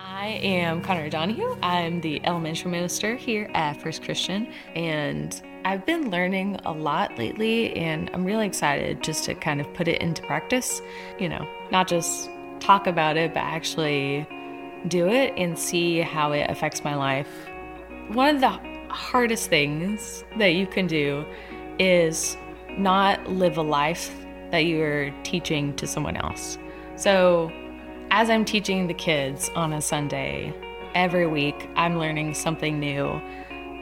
I am Connor Donahue. I'm the elementary minister here at First Christian, and I've been learning a lot lately, and I'm really excited just to kind of put it into practice. You know, not just talk about it, but actually do it and see how it affects my life. One of the hardest things that you can do is not live a life that you're teaching to someone else. So, as I'm teaching the kids on a Sunday, every week I'm learning something new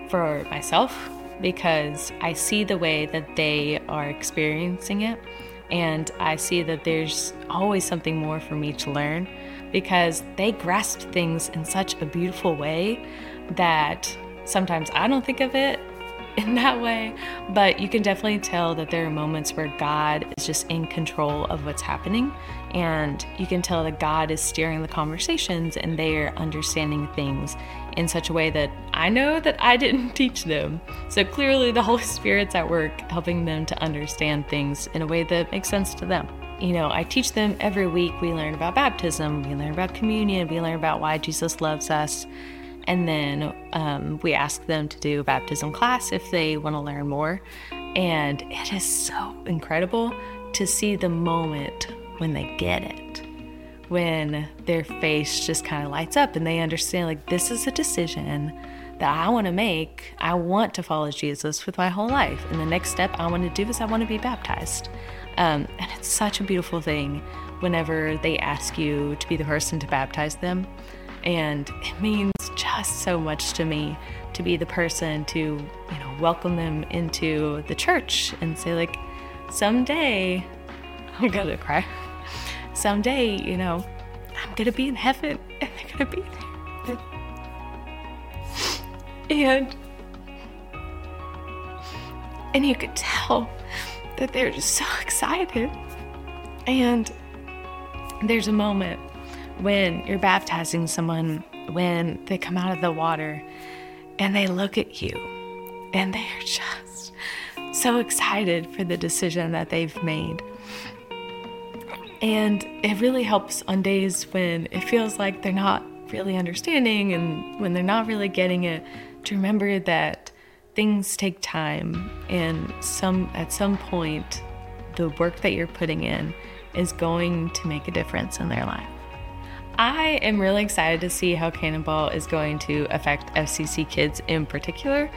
for myself because I see the way that they are experiencing it. And I see that there's always something more for me to learn because they grasp things in such a beautiful way that sometimes I don't think of it in that way, but you can definitely tell that there are moments where God is just in control of what's happening. And you can tell that God is steering the conversations and they are understanding things in such a way that I know that I didn't teach them. So clearly, the Holy Spirit's at work helping them to understand things in a way that makes sense to them. You know, I teach them every week. We learn about baptism, we learn about communion, we learn about why Jesus loves us. And then um, we ask them to do a baptism class if they want to learn more. And it is so incredible to see the moment when they get it, when their face just kind of lights up and they understand, like, this is a decision that I want to make. I want to follow Jesus with my whole life. And the next step I want to do is I want to be baptized. Um, and it's such a beautiful thing whenever they ask you to be the person to baptize them. And it means just so much to me to be the person to, you know, welcome them into the church and say, like, someday, I'm gonna cry. Someday, you know, I'm gonna be in heaven and they're gonna be there. And and you could tell that they're just so excited. And there's a moment when you're baptizing someone, when they come out of the water and they look at you and they are just so excited for the decision that they've made. And it really helps on days when it feels like they're not really understanding and when they're not really getting it to remember that things take time and some at some point the work that you're putting in is going to make a difference in their life. I am really excited to see how Cannonball is going to affect FCC kids in particular.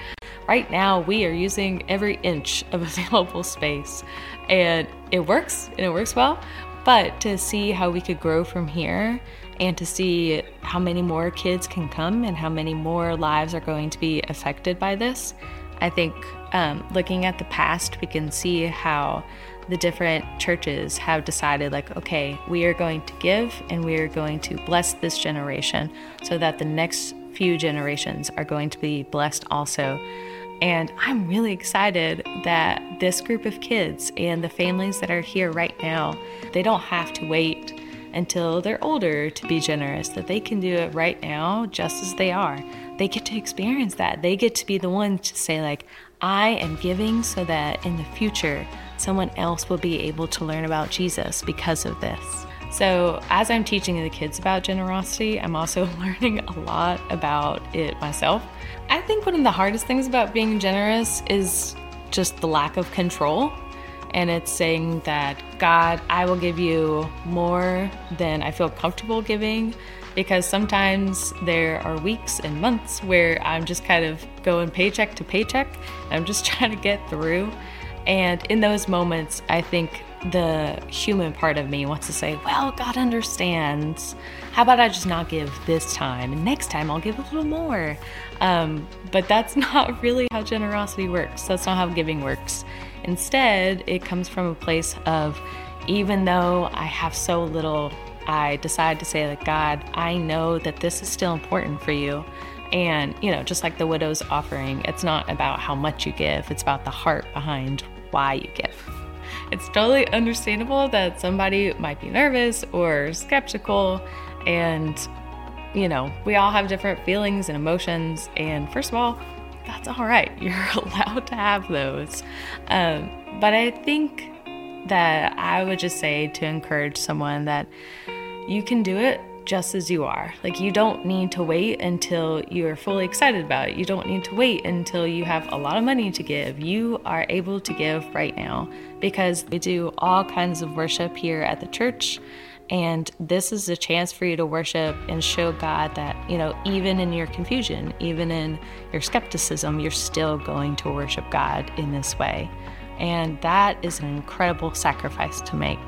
Right now, we are using every inch of available space, and it works, and it works well. But to see how we could grow from here and to see how many more kids can come and how many more lives are going to be affected by this, I think um, looking at the past, we can see how the different churches have decided, like, okay, we are going to give and we are going to bless this generation so that the next few generations are going to be blessed also. And I'm really excited that this group of kids and the families that are here right now, they don't have to wait until they're older to be generous, that they can do it right now just as they are. They get to experience that. They get to be the ones to say, like, I am giving so that in the future someone else will be able to learn about Jesus because of this. So, as I'm teaching the kids about generosity, I'm also learning a lot about it myself. I think one of the hardest things about being generous is just the lack of control. And it's saying that, God, I will give you more than I feel comfortable giving because sometimes there are weeks and months where I'm just kind of going paycheck to paycheck. I'm just trying to get through. And in those moments, I think the human part of me wants to say, Well, God understands. How about I just not give this time? And next time I'll give a little more. Um, but that's not really how generosity works. That's not how giving works. Instead, it comes from a place of, even though I have so little, I decide to say, like, God, I know that this is still important for you. And, you know, just like the widow's offering, it's not about how much you give, it's about the heart behind why you give. It's totally understandable that somebody might be nervous or skeptical, and, you know, we all have different feelings and emotions. And first of all, that's all right. You're allowed to have those. Um, but I think that I would just say to encourage someone that you can do it just as you are. Like, you don't need to wait until you're fully excited about it. You don't need to wait until you have a lot of money to give. You are able to give right now because we do all kinds of worship here at the church. And this is a chance for you to worship and show God that, you know, even in your confusion, even in your skepticism, you're still going to worship God in this way. And that is an incredible sacrifice to make.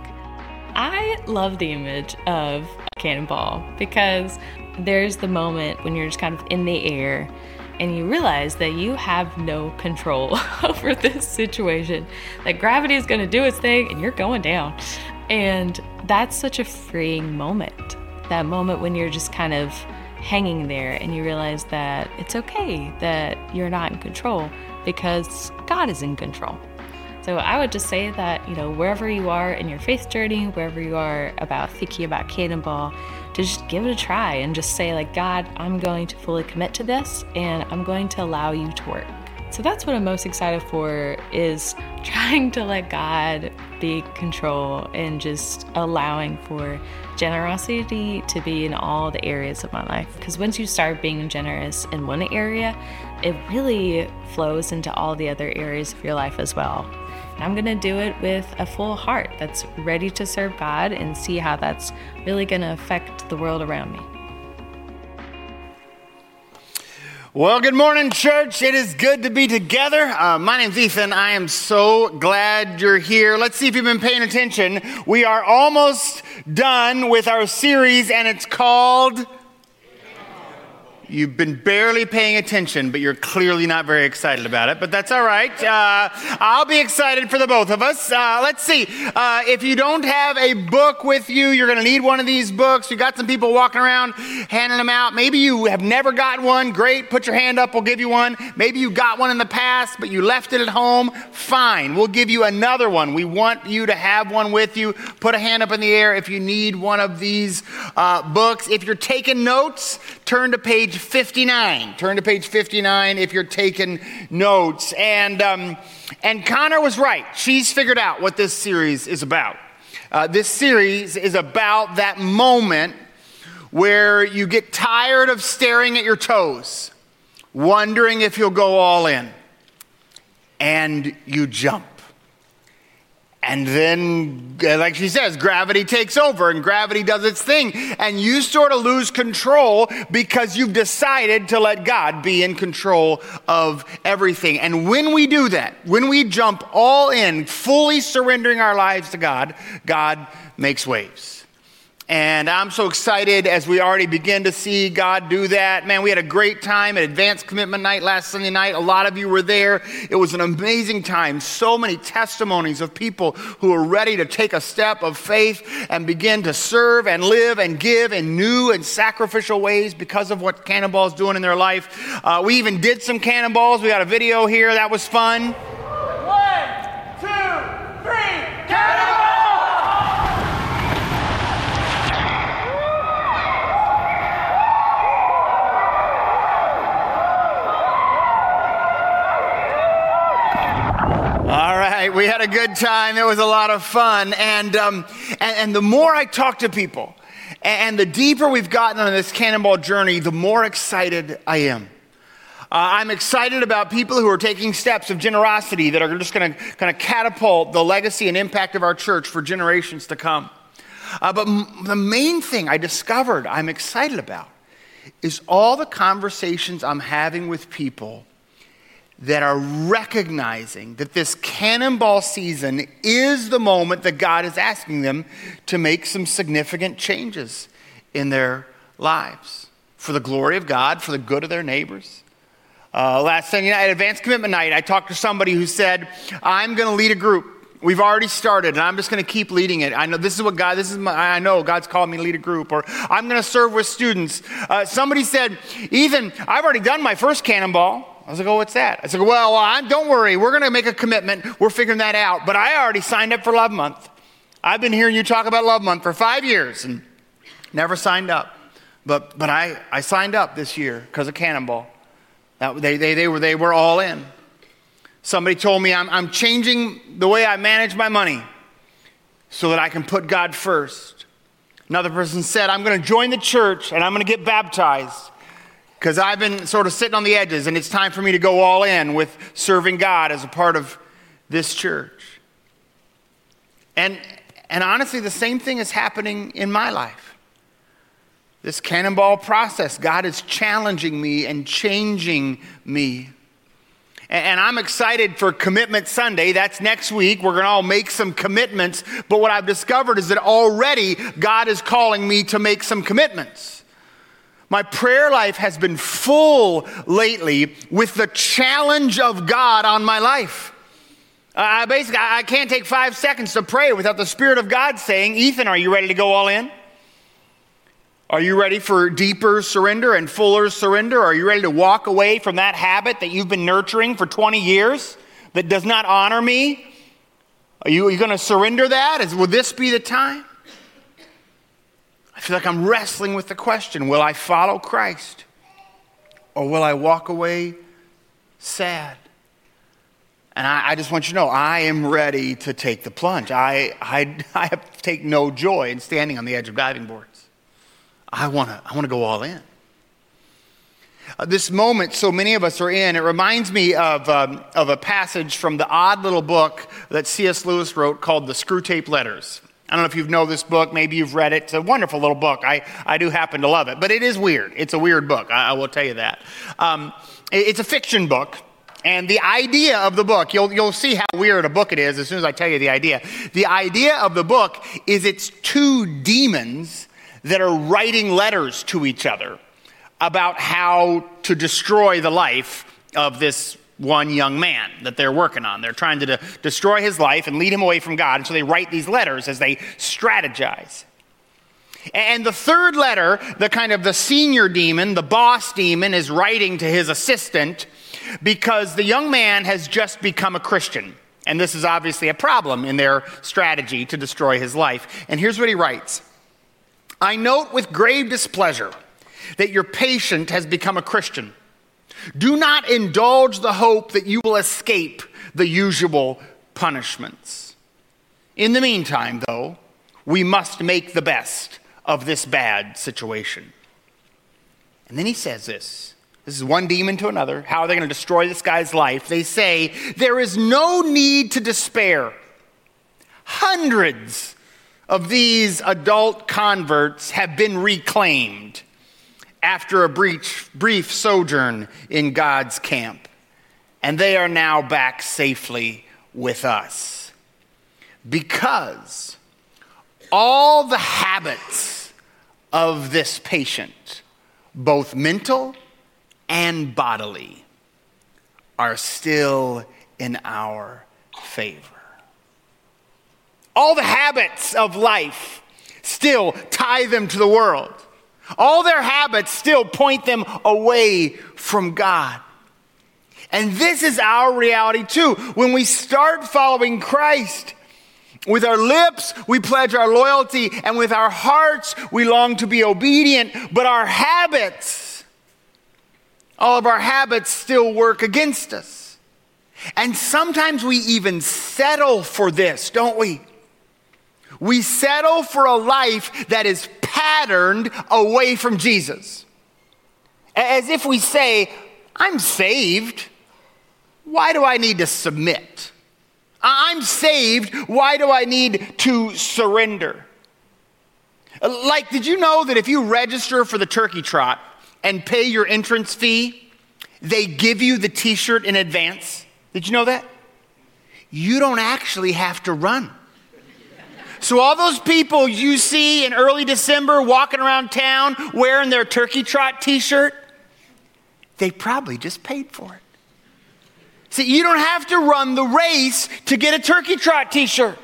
I love the image of a cannonball because there's the moment when you're just kind of in the air and you realize that you have no control over this situation. That gravity is going to do its thing and you're going down. And that's such a freeing moment. That moment when you're just kind of hanging there and you realize that it's okay that you're not in control because God is in control. So I would just say that, you know, wherever you are in your faith journey, wherever you are about thinking about Cannonball, to just give it a try and just say, like, God, I'm going to fully commit to this and I'm going to allow you to work. So that's what I'm most excited for is trying to let God be control and just allowing for generosity to be in all the areas of my life. Because once you start being generous in one area, it really flows into all the other areas of your life as well. I'm going to do it with a full heart that's ready to serve God and see how that's really going to affect the world around me. Well, good morning, church. It is good to be together. Uh, my name's Ethan. I am so glad you're here. Let's see if you've been paying attention. We are almost done with our series, and it's called You've been barely paying attention, but you're clearly not very excited about it. But that's all right. Uh, I'll be excited for the both of us. Uh, let's see. Uh, if you don't have a book with you, you're going to need one of these books. You got some people walking around handing them out. Maybe you have never got one. Great. Put your hand up. We'll give you one. Maybe you got one in the past, but you left it at home. Fine. We'll give you another one. We want you to have one with you. Put a hand up in the air if you need one of these uh, books. If you're taking notes, turn to page 59. Turn to page 59 if you're taking notes. And, um, and Connor was right. She's figured out what this series is about. Uh, this series is about that moment where you get tired of staring at your toes, wondering if you'll go all in, and you jump. And then, uh, like she says, gravity takes over and gravity does its thing. And you sort of lose control because you've decided to let God be in control of everything. And when we do that, when we jump all in, fully surrendering our lives to God, God makes waves. And I'm so excited as we already begin to see God do that. Man, we had a great time at Advanced Commitment Night last Sunday night. A lot of you were there. It was an amazing time. So many testimonies of people who are ready to take a step of faith and begin to serve and live and give in new and sacrificial ways because of what Cannonball's doing in their life. Uh, we even did some cannonballs. We got a video here. That was fun. One, two, three, cannonball! All right, we had a good time. It was a lot of fun. And, um, and, and the more I talk to people, and the deeper we've gotten on this cannonball journey, the more excited I am. Uh, I'm excited about people who are taking steps of generosity that are just going to kind of catapult the legacy and impact of our church for generations to come. Uh, but m- the main thing I discovered I'm excited about is all the conversations I'm having with people that are recognizing that this cannonball season is the moment that God is asking them to make some significant changes in their lives for the glory of God, for the good of their neighbors. Uh, last Sunday night, at Advanced Commitment Night, I talked to somebody who said, I'm going to lead a group. We've already started, and I'm just going to keep leading it. I know this is what God, this is my, I know God's called me to lead a group, or I'm going to serve with students. Uh, somebody said, Ethan, I've already done my first cannonball. I was like, oh, what's that? I said, well, I, don't worry. We're going to make a commitment. We're figuring that out. But I already signed up for Love Month. I've been hearing you talk about Love Month for five years and never signed up. But, but I, I signed up this year because of Cannonball. That, they, they, they, were, they were all in. Somebody told me I'm, I'm changing the way I manage my money so that I can put God first. Another person said, I'm going to join the church and I'm going to get baptized because I've been sort of sitting on the edges and it's time for me to go all in with serving God as a part of this church. And, and honestly, the same thing is happening in my life. This cannonball process, God is challenging me and changing me. And I'm excited for Commitment Sunday. That's next week. We're going to all make some commitments. But what I've discovered is that already God is calling me to make some commitments. My prayer life has been full lately with the challenge of God on my life. I basically, I can't take five seconds to pray without the Spirit of God saying, Ethan, are you ready to go all in? Are you ready for deeper surrender and fuller surrender? Are you ready to walk away from that habit that you've been nurturing for 20 years that does not honor me? Are you, you going to surrender that? Is, will this be the time? I feel like I'm wrestling with the question will I follow Christ or will I walk away sad? And I, I, just want you to know, I am ready to take the plunge. I, I, I take no joy in standing on the edge of diving boards. I want to I want to go all in. Uh, this moment, so many of us are in, it reminds me of, um, of a passage from the odd little book that C.S. Lewis wrote called The Screwtape Letters. I don't know if you've know this book, maybe you've read it. It's a wonderful little book. I, I do happen to love it, but it is weird. It's a weird book, I, I will tell you that. Um, it, it's a fiction book. And the idea of the book, you'll, you'll see how weird a book it is as soon as I tell you the idea. The idea of the book is it's two demons that are writing letters to each other about how to destroy the life of this one young man that they're working on. They're trying to de- destroy his life and lead him away from God. And so they write these letters as they strategize. And the third letter, the kind of the senior demon, the boss demon, is writing to his assistant because the young man has just become a Christian. And this is obviously a problem in their strategy to destroy his life. And here's what he writes I note with grave displeasure that your patient has become a Christian. Do not indulge the hope that you will escape the usual punishments. In the meantime, though, we must make the best of this bad situation. And then he says this. This is one demon to another. How are they going to destroy this guy's life? They say, There is no need to despair. Hundreds of these adult converts have been reclaimed after a brief, brief sojourn in God's camp, and they are now back safely with us. Because all the habits of this patient, both mental and bodily, are still in our favor. All the habits of life still tie them to the world. All their habits still point them away from God. And this is our reality too. When we start following Christ, with our lips, we pledge our loyalty, and with our hearts, we long to be obedient, but our habits, all of our habits still work against us. And sometimes we even settle for this, don't we? We settle for a life that is patterned away from Jesus. As if we say, I'm saved. Why do I need to submit? I'm saved. Why do I need to surrender? Like, did you know that if you register for the turkey trot and pay your entrance fee, they give you the t shirt in advance? Did you know that? You don't actually have to run. So, all those people you see in early December walking around town wearing their turkey trot t shirt, they probably just paid for it. See, you don't have to run the race to get a turkey trot t shirt.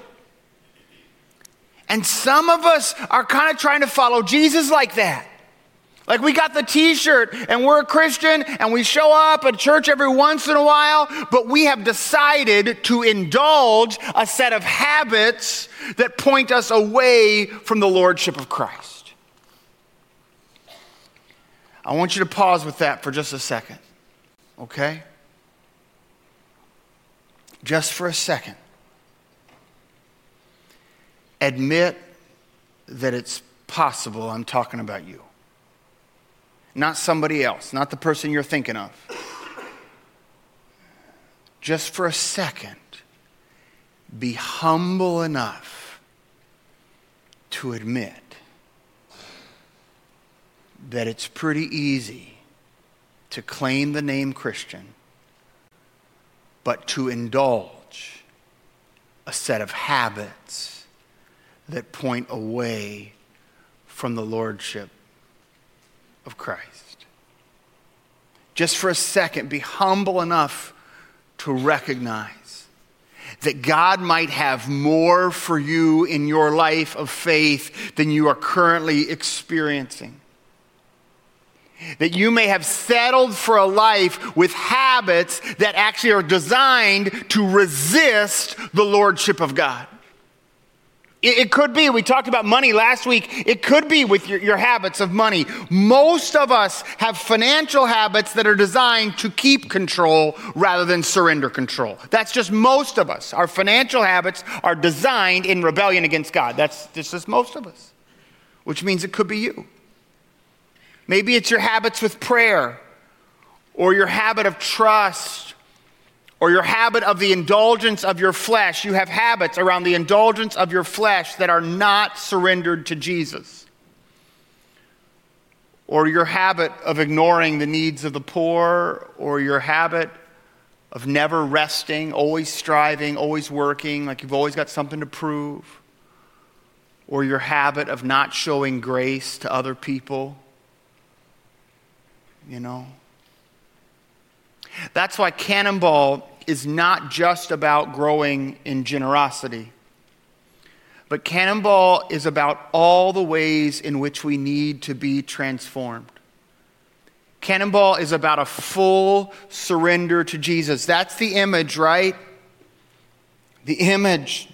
And some of us are kind of trying to follow Jesus like that. Like we got the t shirt and we're a Christian and we show up at church every once in a while, but we have decided to indulge a set of habits that point us away from the Lordship of Christ. I want you to pause with that for just a second, okay? Just for a second. Admit that it's possible, I'm talking about you. Not somebody else, not the person you're thinking of. Just for a second, be humble enough to admit that it's pretty easy to claim the name Christian, but to indulge a set of habits that point away from the lordship of Christ. Just for a second, be humble enough to recognize that God might have more for you in your life of faith than you are currently experiencing. That you may have settled for a life with habits that actually are designed to resist the Lordship of God. It, could be, we talked about money last week, it could be with your, your habits of money. Most of us have financial habits that are designed to keep control rather than surrender control. That's just most of us. Our financial habits are designed in rebellion against God. That's, that's just most of us, which means it could be you. Maybe it's your habits with prayer or your habit of trust or your habit of the indulgence of your flesh. You have habits around the indulgence of your flesh that are not surrendered to Jesus. Or your habit of ignoring the needs of the poor, or your habit of never resting, always striving, always working, like you've always got something to prove. Or your habit of not showing grace to other people you know? That's why Cannonball is not just about growing in generosity, but Cannonball is about all the ways in which we need to be transformed. Cannonball is about a full surrender to Jesus. That's the image, right? The image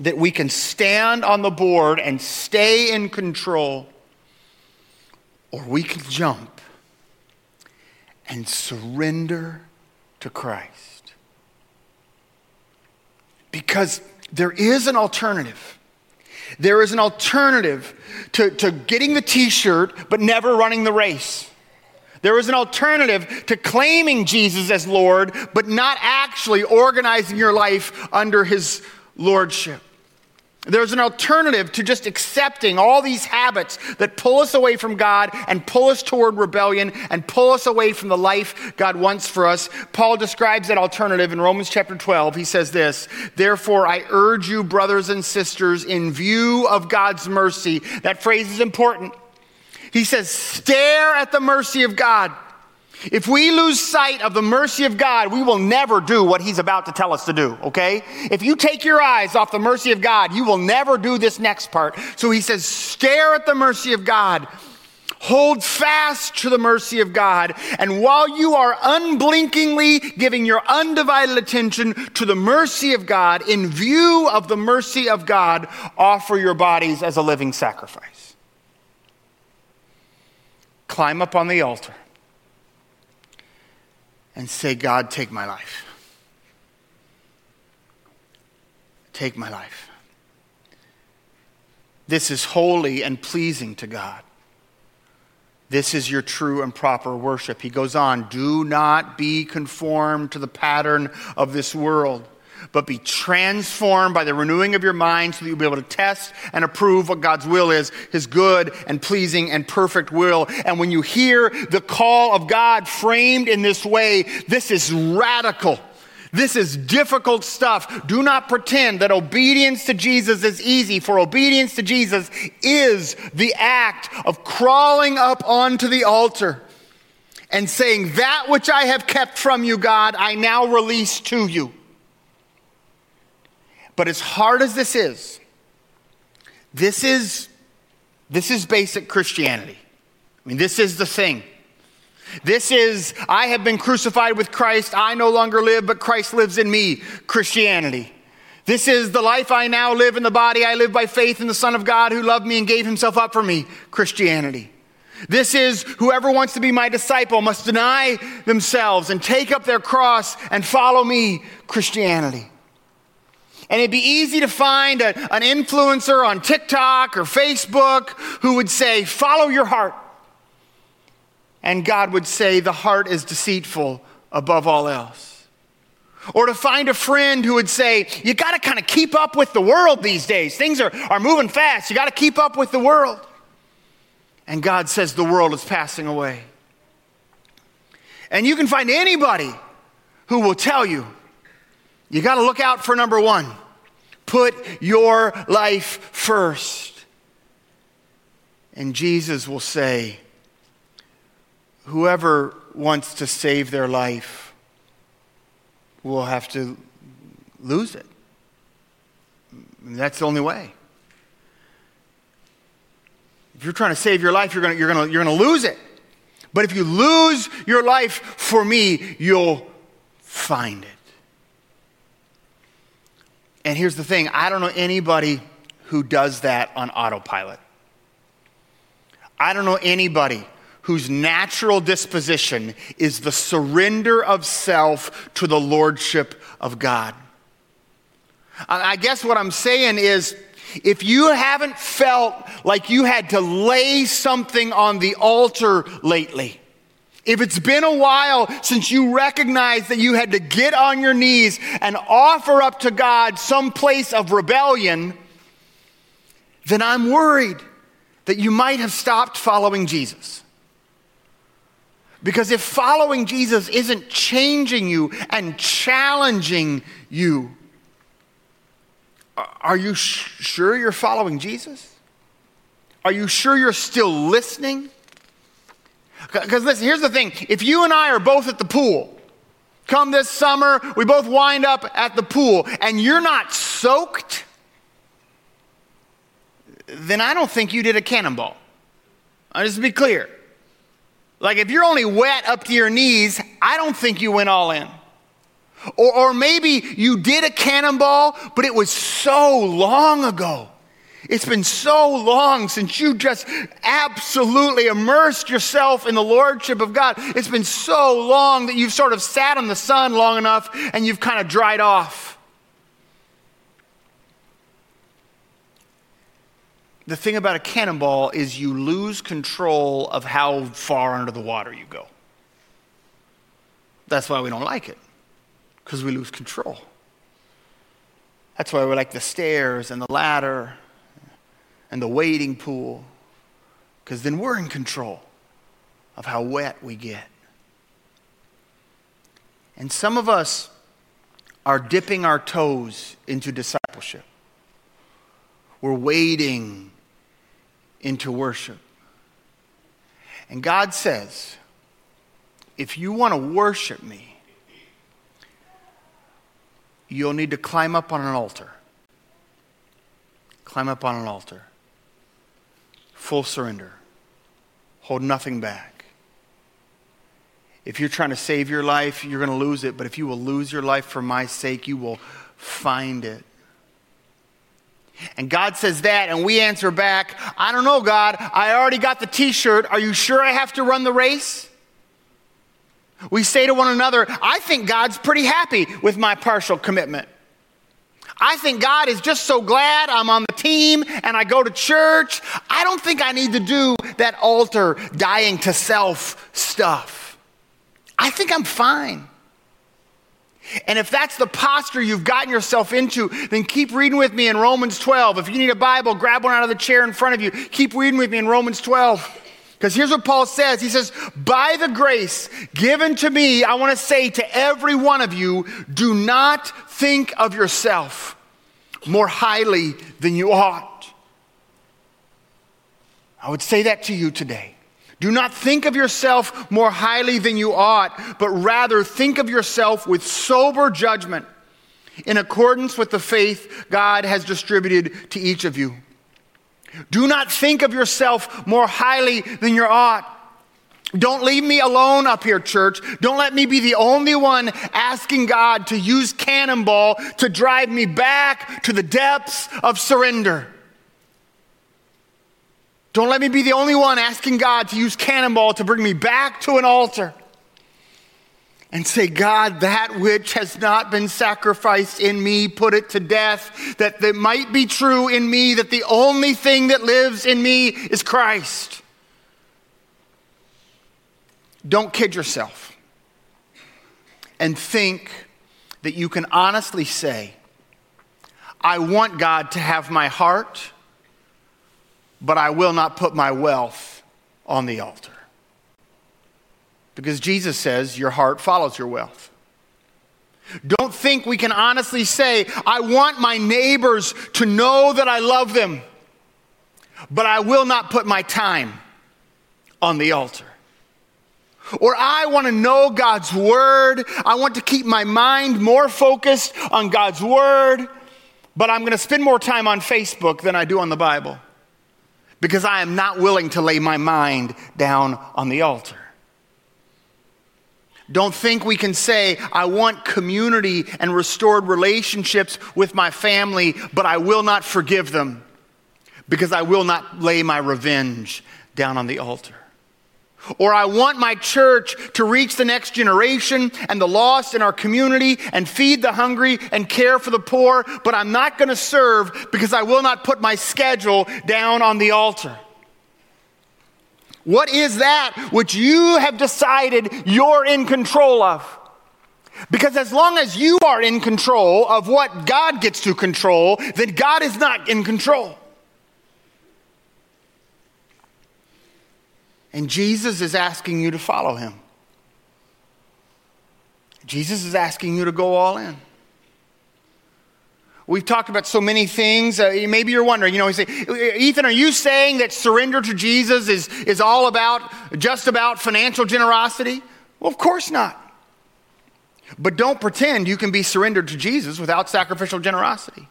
that we can stand on the board and stay in control, or we can jump and surrender to Christ. Because there is an alternative. There is an alternative to, to getting the t shirt but never running the race. There is an alternative to claiming Jesus as Lord but not actually organizing your life under his lordship. There's an alternative to just accepting all these habits that pull us away from God and pull us toward rebellion and pull us away from the life God wants for us. Paul describes that alternative in Romans chapter 12. He says this Therefore, I urge you, brothers and sisters, in view of God's mercy. That phrase is important. He says, Stare at the mercy of God. If we lose sight of the mercy of God, we will never do what He's about to tell us to do, okay? If you take your eyes off the mercy of God, you will never do this next part. So He says, stare at the mercy of God. Hold fast to the mercy of God. And while you are unblinkingly giving your undivided attention to the mercy of God, in view of the mercy of God, offer your bodies as a living sacrifice. Climb up on the altar and say, God, take my life. Take my life. This is holy and pleasing to God. This is your true and proper worship. He goes on, do not be conformed to the pattern of this world but be transformed by the renewing of your mind so that you'll be able to test and approve what God's will is, his good and pleasing and perfect will. And when you hear the call of God framed in this way, this is radical. This is difficult stuff. Do not pretend that obedience to Jesus is easy, for obedience to Jesus is the act of crawling up onto the altar and saying, That which I have kept from you, God, I now release to you. But as hard as this is, this is this is basic Christianity. I mean, this is the thing. This is, I have been crucified with Christ. I no longer live, but Christ lives in me. Christianity. This is the life I now live in the body. I live by faith in the Son of God who loved me and gave himself up for me. Christianity. This is whoever wants to be my disciple must deny themselves and take up their cross and follow me. Christianity. And it'd be easy to find a, an influencer on TikTok or Facebook who would say, Follow your heart. And God would say, The heart is deceitful above all else. Or to find a friend who would say, You got to kind of keep up with the world these days. Things are, are moving fast. You got to keep up with the world. And God says, The world is passing away. And you can find anybody who will tell you, You got to look out for number one. Put your life first. And Jesus will say, Whoever wants to save their life will have to lose it. That's the only way. If you're trying to save your life, you're going you're gonna, you're gonna lose it. But if you lose your life for me, you'll find it. And here's the thing I don't know anybody who does that on autopilot. I don't know anybody whose natural disposition is the surrender of self to the lordship of God. I guess what I'm saying is if you haven't felt like you had to lay something on the altar lately, if it's been a while since you recognized that you had to get on your knees and offer up to God some place of rebellion, then I'm worried that you might have stopped following Jesus. Because if following Jesus isn't changing you and challenging you, are you sh- sure you're following Jesus? Are you sure you're still listening? Because listen, here's the thing if you and I are both at the pool, come this summer, we both wind up at the pool, and you're not soaked, then I don't think you did a cannonball. I'll just be clear. Like if you're only wet up to your knees, I don't think you went all in. Or, or maybe you did a cannonball, but it was so long ago. It's been so long since you just absolutely immersed yourself in the Lordship of God. It's been so long that you've sort of sat in the sun long enough and you've kind of dried off. the thing about a cannonball is you lose control of how far under the water you go. That's why we don't like it, because we lose control. That's why we like the stairs and the ladder and the wading pool, because then we're in control of how wet we get. And some of us are dipping our toes into discipleship. We're wading into worship. And God says, if you want to worship me, you'll need to climb up on an altar. Climb up on an altar. Full surrender. Hold nothing back. If you're trying to save your life, you're going to lose it. But if you will lose your life for my sake, you will find it. And God says that, and we answer back, I don't know, God. I already got the t shirt. Are you sure I have to run the race? We say to one another, I think God's pretty happy with my partial commitment. I think God is just so glad I'm on the team and I go to church. I don't think I need to do that altar dying to self stuff. I think I'm fine. And if that's the posture you've gotten yourself into, then keep reading with me in Romans 12. If you need a Bible, grab one out of the chair in front of you. Keep reading with me in Romans 12. Because here's what Paul says He says, By the grace given to me, I want to say to every one of you, do not think of yourself more highly than you ought. I would say that to you today. Do not think of yourself more highly than you ought, but rather think of yourself with sober judgment in accordance with the faith God has distributed to each of you. Do not think of yourself more highly than you ought. Don't leave me alone up here, church. Don't let me be the only one asking God to use cannonball to drive me back to the depths of surrender. Don't let me be the only one asking God to use cannonball to bring me back to an altar. And say, God, that which has not been sacrificed in me, put it to death, that it might be true in me that the only thing that lives in me is Christ. Don't kid yourself and think that you can honestly say, I want God to have my heart, but I will not put my wealth on the altar. Because Jesus says your heart follows your wealth. Don't think we can honestly say, I want my neighbors to know that I love them, but I will not put my time on the altar. Or I want to know God's word. I want to keep my mind more focused on God's word, but I'm going to spend more time on Facebook than I do on the Bible because I am not willing to lay my mind down on the altar. Don't think we can say, I want community and restored relationships with my family, but I will not forgive them because I will not lay my revenge down on the altar. Or I want my church to reach the next generation and the lost in our community and feed the hungry and care for the poor, but I'm not going to serve because I will not put my schedule down on the altar. What is that which you have decided you're in control of? Because as long as you are in control of what God gets to control, then God is not in control. And Jesus is asking you to follow him. Jesus is asking you to go all in. We've talked about so many things. Uh, maybe you're wondering, you know, you say, Ethan, are you saying that surrender to Jesus is, is all about, just about financial generosity? Well, of course not. But don't pretend you can be surrendered to Jesus without sacrificial generosity.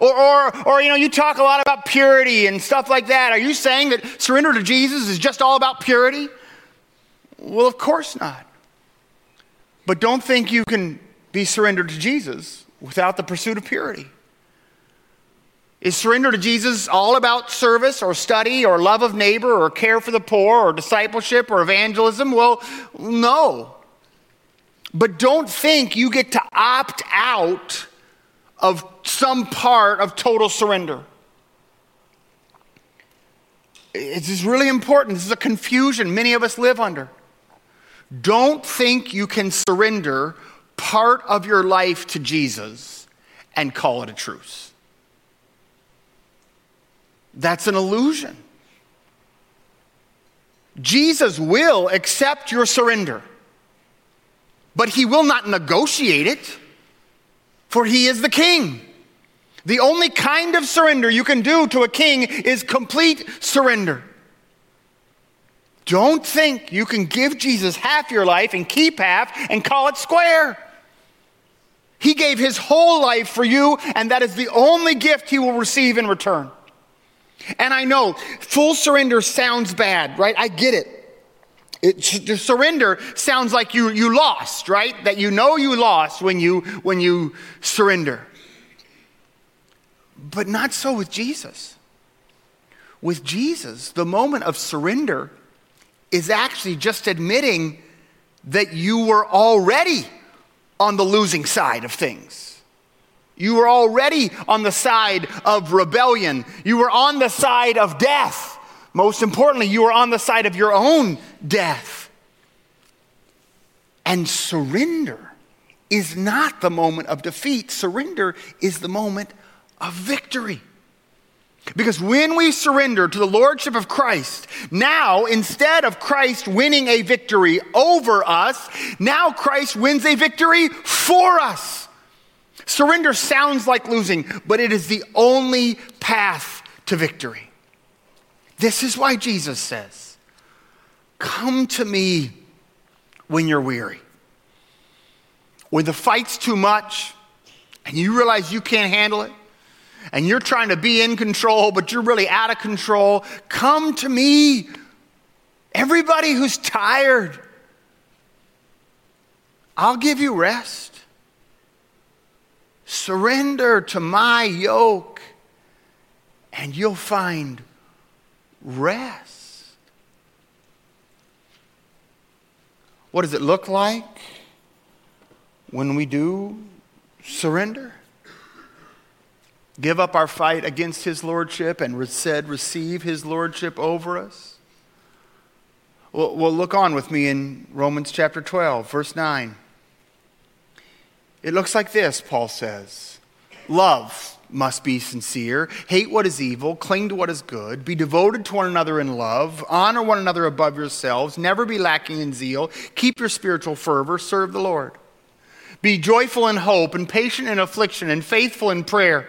Or, or, or, you know, you talk a lot about purity and stuff like that. Are you saying that surrender to Jesus is just all about purity? Well, of course not. But don't think you can be surrendered to Jesus without the pursuit of purity? Is surrender to Jesus all about service or study or love of neighbor or care for the poor or discipleship or evangelism? Well, no. But don't think you get to opt out of some part of total surrender. This is really important. This is a confusion many of us live under. Don't think you can surrender part of your life to Jesus and call it a truce. That's an illusion. Jesus will accept your surrender, but he will not negotiate it, for he is the king. The only kind of surrender you can do to a king is complete surrender. Don't think you can give Jesus half your life and keep half and call it square. He gave his whole life for you, and that is the only gift he will receive in return. And I know full surrender sounds bad, right? I get it. it surrender sounds like you, you lost, right? That you know you lost when you, when you surrender. But not so with Jesus. With Jesus, the moment of surrender is actually just admitting that you were already on the losing side of things. You were already on the side of rebellion. You were on the side of death. Most importantly, you were on the side of your own death. And surrender is not the moment of defeat, surrender is the moment of victory. Because when we surrender to the Lordship of Christ, now instead of Christ winning a victory over us, now Christ wins a victory for us. Surrender sounds like losing, but it is the only path to victory. This is why Jesus says, Come to me when you're weary. When the fight's too much and you realize you can't handle it, and you're trying to be in control, but you're really out of control, come to me. Everybody who's tired, I'll give you rest. Surrender to my yoke, and you'll find rest. What does it look like? when we do surrender? Give up our fight against his lordship and said, receive his lordship over us? Well, well, look on with me in Romans chapter 12, verse 9. It looks like this, Paul says Love must be sincere, hate what is evil, cling to what is good, be devoted to one another in love, honor one another above yourselves, never be lacking in zeal, keep your spiritual fervor, serve the Lord. Be joyful in hope, and patient in affliction, and faithful in prayer.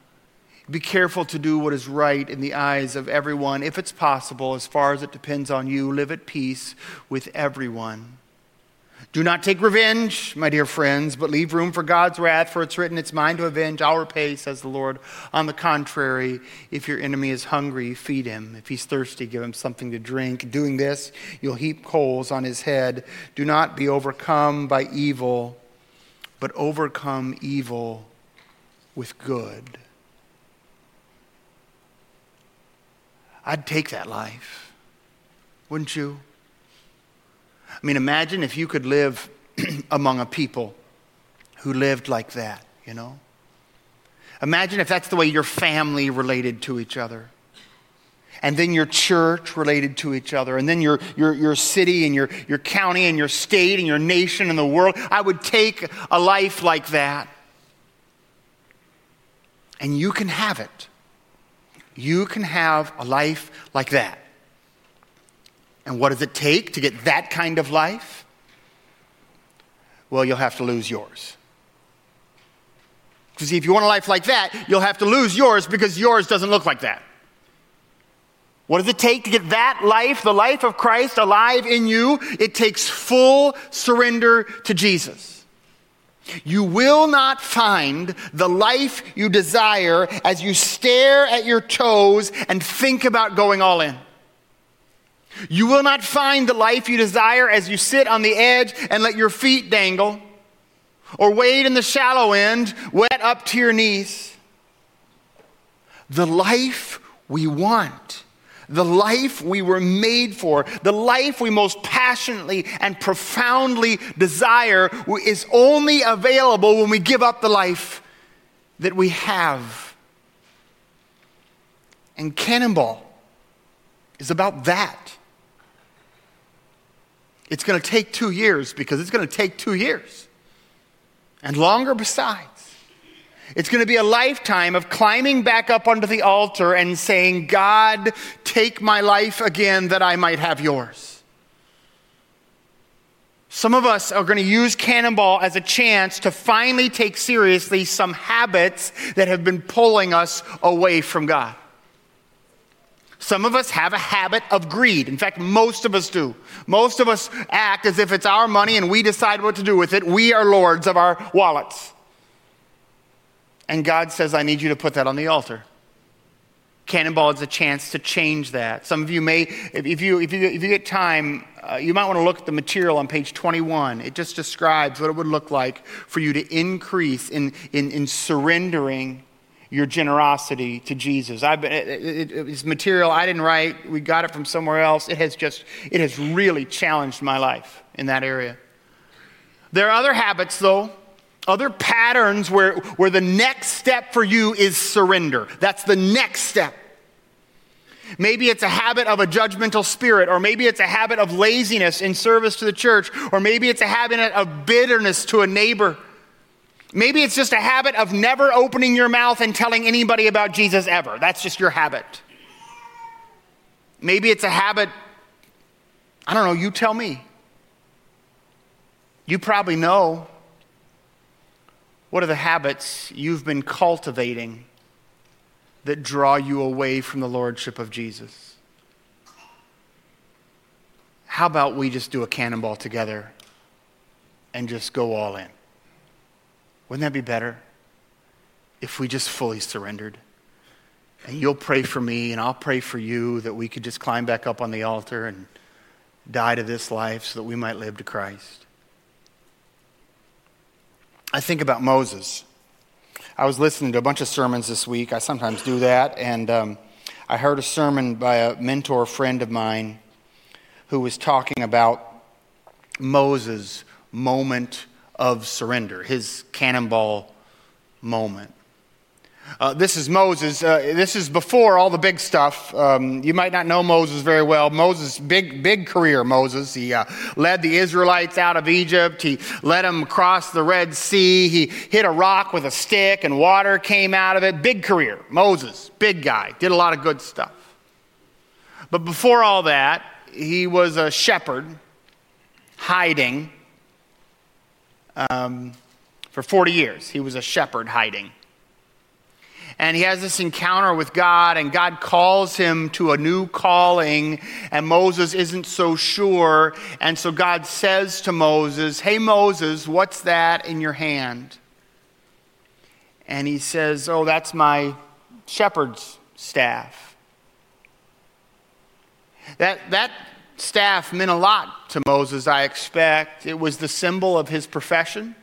Be careful to do what is right in the eyes of everyone. If it's possible, as far as it depends on you, live at peace with everyone. Do not take revenge, my dear friends, but leave room for God's wrath, for it's written, It's mine to avenge, I'll repay, says the Lord. On the contrary, if your enemy is hungry, feed him. If he's thirsty, give him something to drink. Doing this, you'll heap coals on his head. Do not be overcome by evil, but overcome evil with good. I'd take that life, wouldn't you? I mean, imagine if you could live among a people who lived like that, you know? Imagine if that's the way your family related to each other. And then your church related to each other, and then your, your, your city and your, your county and your state and your nation and the world. I would take a life like that. And you can have it. You can have a life like that. And what does it take to get that kind of life? Well, you'll have to lose yours. Because if you want a life like that, you'll have to lose yours because yours doesn't look like that. What does it take to get that life, the life of Christ, alive in you? It takes full surrender to Jesus. You will not find the life you desire as you stare at your toes and think about going all in. You will not find the life you desire as you sit on the edge and let your feet dangle, or wade in the shallow end, wet up to your knees. The life we want, the life we were made for, the life we most passionately and profoundly desire is only available when we give up the life that we have. And Cannonball is about that. It's going to take two years because it's going to take two years and longer besides. It's going to be a lifetime of climbing back up onto the altar and saying, God, take my life again that I might have yours. Some of us are going to use Cannonball as a chance to finally take seriously some habits that have been pulling us away from God. Some of us have a habit of greed. In fact, most of us do. Most of us act as if it's our money and we decide what to do with it. We are lords of our wallets. And God says, I need you to put that on the altar. Cannonball is a chance to change that. Some of you may, if you, if you, if you get time, uh, you might want to look at the material on page 21. It just describes what it would look like for you to increase in, in, in surrendering your generosity to Jesus. I've been, it, it, it's material I didn't write. We got it from somewhere else. It has just, it has really challenged my life in that area. There are other habits, though, other patterns where, where the next step for you is surrender. That's the next step. Maybe it's a habit of a judgmental spirit, or maybe it's a habit of laziness in service to the church, or maybe it's a habit of bitterness to a neighbor Maybe it's just a habit of never opening your mouth and telling anybody about Jesus ever. That's just your habit. Maybe it's a habit, I don't know, you tell me. You probably know. What are the habits you've been cultivating that draw you away from the Lordship of Jesus? How about we just do a cannonball together and just go all in? Wouldn't that be better if we just fully surrendered? And you'll pray for me, and I'll pray for you that we could just climb back up on the altar and die to this life so that we might live to Christ. I think about Moses. I was listening to a bunch of sermons this week. I sometimes do that. And um, I heard a sermon by a mentor friend of mine who was talking about Moses' moment of surrender, his cannonball moment. Uh, this is Moses. Uh, this is before all the big stuff. Um, you might not know Moses very well. Moses, big, big career, Moses. He uh, led the Israelites out of Egypt. He led them across the Red Sea. He hit a rock with a stick and water came out of it. Big career. Moses, big guy. Did a lot of good stuff. But before all that, he was a shepherd hiding um, for 40 years. He was a shepherd hiding and he has this encounter with God, and God calls him to a new calling, and Moses isn't so sure. And so God says to Moses, Hey, Moses, what's that in your hand? And he says, Oh, that's my shepherd's staff. That, that staff meant a lot to Moses, I expect. It was the symbol of his profession.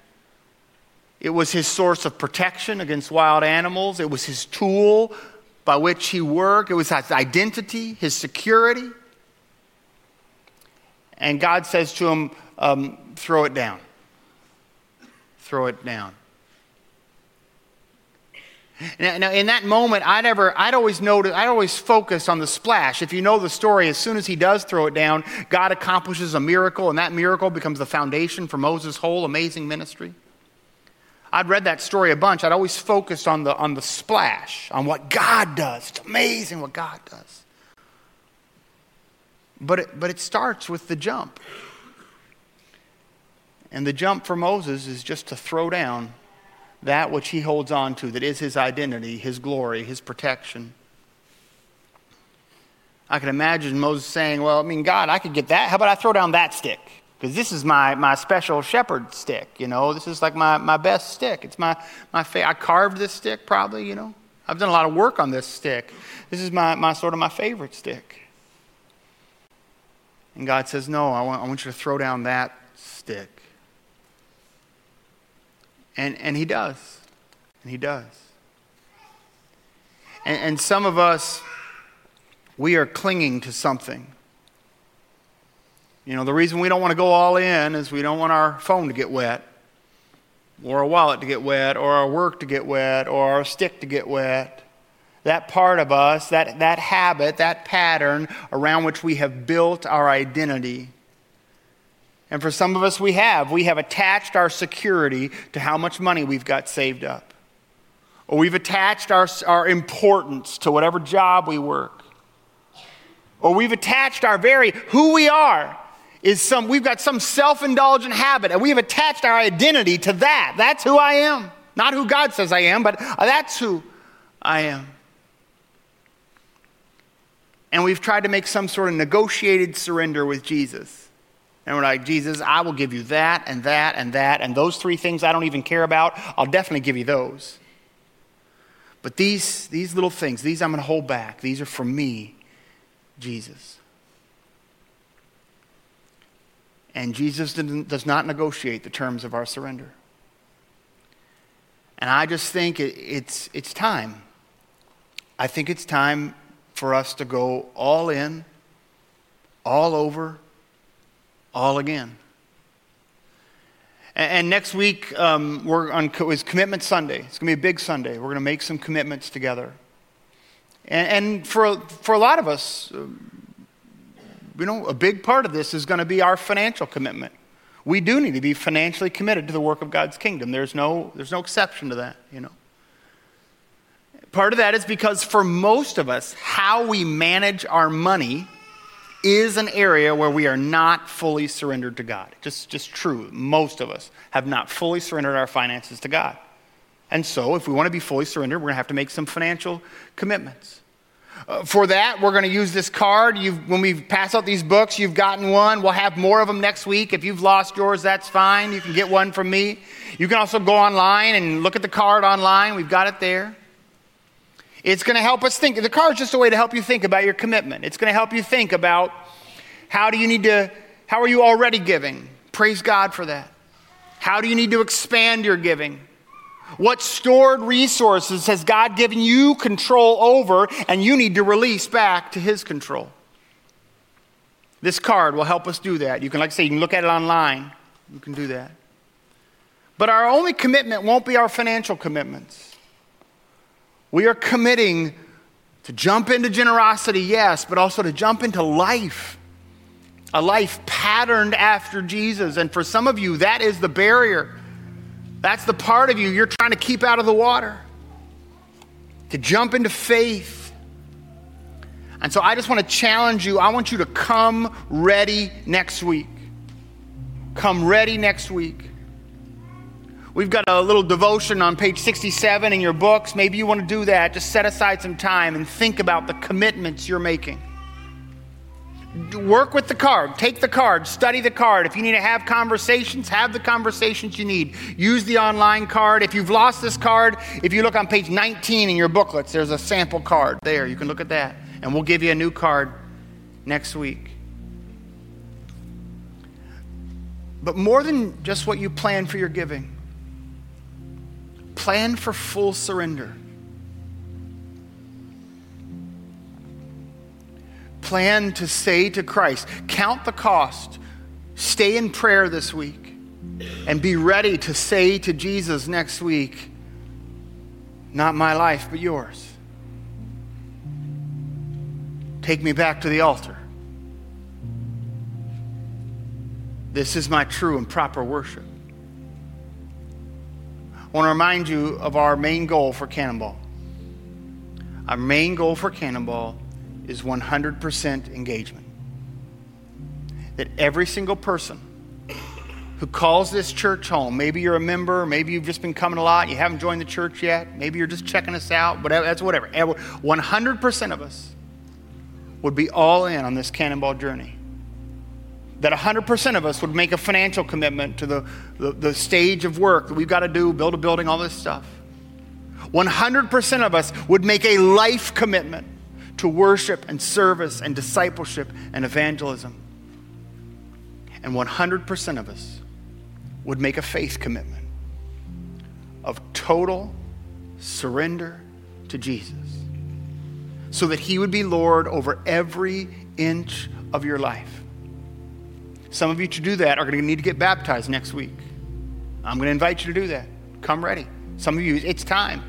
It was his source of protection against wild animals. It was his tool by which he worked. It was his identity, his security. And God says to him, um, throw it down. Throw it down. Now, now, in that moment, I'd ever, I'd always notice, I'd always focus on the splash. If you know the story, as soon as he does throw it down, God accomplishes a miracle, and that miracle becomes the foundation for Moses' whole amazing ministry. I'd read that story a bunch. I'd always focused on the, on the splash, on what God does. It's amazing what God does. But it, but it starts with the jump. And the jump for Moses is just to throw down that which he holds on to, that is his identity, his glory, his protection. I can imagine Moses saying, Well, I mean, God, I could get that. How about I throw down that stick? Because this is my, my special shepherd stick, you know. This is like my, my best stick. It's my, my I carved this stick probably, you know. I've done a lot of work on this stick. This is my, my sort of my favorite stick. And God says, No, I want, I want you to throw down that stick. And, and He does. And He does. And, and some of us, we are clinging to something you know, the reason we don't want to go all in is we don't want our phone to get wet, or our wallet to get wet, or our work to get wet, or our stick to get wet. That part of us, that, that habit, that pattern around which we have built our identity. And for some of us, we have. We have attached our security to how much money we've got saved up. Or we've attached our, our importance to whatever job we work. Or we've attached our very who we are is some, we've got some self indulgent habit and we have attached our identity to that. That's who I am. Not who God says I am, but that's who I am. And we've tried to make some sort of negotiated surrender with Jesus. And we're like, Jesus, I will give you that and that and that, and those three things I don't even care about, I'll definitely give you those. But these, these little things, these I'm going to hold back. These are for me, Jesus. And Jesus does not negotiate the terms of our surrender. And I just think it, it's, it's time. I think it's time for us to go all in, all over, all again. And, and next week, um, we're on is Commitment Sunday. It's going to be a big Sunday. We're going to make some commitments together. And, and for, for a lot of us, you know, a big part of this is going to be our financial commitment. We do need to be financially committed to the work of God's kingdom. There's no, there's no exception to that, you know. Part of that is because for most of us, how we manage our money is an area where we are not fully surrendered to God. Just, just true. Most of us have not fully surrendered our finances to God. And so, if we want to be fully surrendered, we're going to have to make some financial commitments. Uh, for that, we're going to use this card. You've, when we pass out these books, you've gotten one. We'll have more of them next week. If you've lost yours, that's fine. You can get one from me. You can also go online and look at the card online. We've got it there. It's going to help us think. The card is just a way to help you think about your commitment. It's going to help you think about how do you need to, how are you already giving? Praise God for that. How do you need to expand your giving? What stored resources has God given you control over and you need to release back to His control? This card will help us do that. You can, like I say, you can look at it online. You can do that. But our only commitment won't be our financial commitments. We are committing to jump into generosity, yes, but also to jump into life. A life patterned after Jesus. And for some of you, that is the barrier. That's the part of you you're trying to keep out of the water. To jump into faith. And so I just want to challenge you. I want you to come ready next week. Come ready next week. We've got a little devotion on page 67 in your books. Maybe you want to do that. Just set aside some time and think about the commitments you're making. Work with the card. Take the card. Study the card. If you need to have conversations, have the conversations you need. Use the online card. If you've lost this card, if you look on page 19 in your booklets, there's a sample card there. You can look at that. And we'll give you a new card next week. But more than just what you plan for your giving, Plan for full surrender. Plan to say to Christ, count the cost, stay in prayer this week, and be ready to say to Jesus next week, Not my life, but yours. Take me back to the altar. This is my true and proper worship. I want to remind you of our main goal for Cannonball. Our main goal for Cannonball is 100% engagement. That every single person who calls this church home, maybe you're a member, maybe you've just been coming a lot, you haven't joined the church yet, maybe you're just checking us out, whatever, that's whatever. 100% of us would be all in on this Cannonball journey that 100% of us would make a financial commitment to the, the, the, stage of work that we've got to do, build a building, all this stuff. 100% of us would make a life commitment to worship and service and discipleship and evangelism. And 100% of us would make a faith commitment of total surrender to Jesus so that He would be Lord over every inch of your life. Some of you to do that are going to need to get baptized next week. I'm going to invite you to do that. Come ready. Some of you, it's time.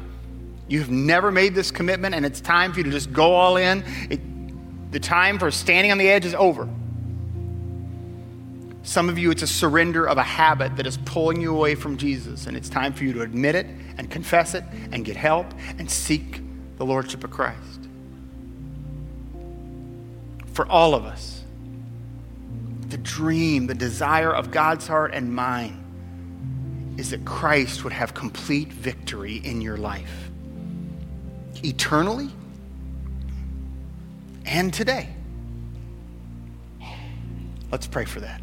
You have never made this commitment, and it's time for you to just go all in. It, the time for standing on the edge is over. Some of you, it's a surrender of a habit that is pulling you away from Jesus, and it's time for you to admit it and confess it and get help and seek the Lordship of Christ. For all of us, the dream, the desire of God's heart and mine is that Christ would have complete victory in your life, eternally and today. Let's pray for that.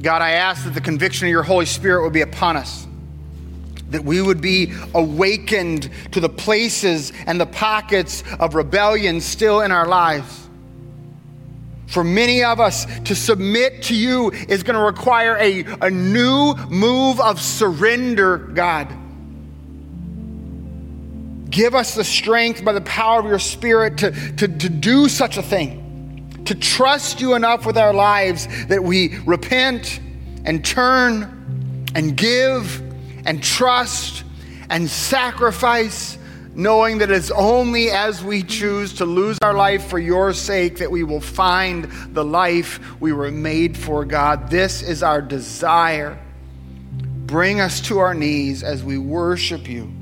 God, I ask that the conviction of your Holy Spirit would be upon us, that we would be awakened to the places and the pockets of rebellion still in our lives for many of us to submit to you is going to require a, a new move of surrender, God. Give us the strength by the power of your Spirit to, to, to do such a thing, to trust you enough with our lives that we repent and turn and give and trust and sacrifice knowing that it's only as we choose to lose our life for your sake that we will find the life we were made for, God. This is our desire. Bring us to our knees as we worship you.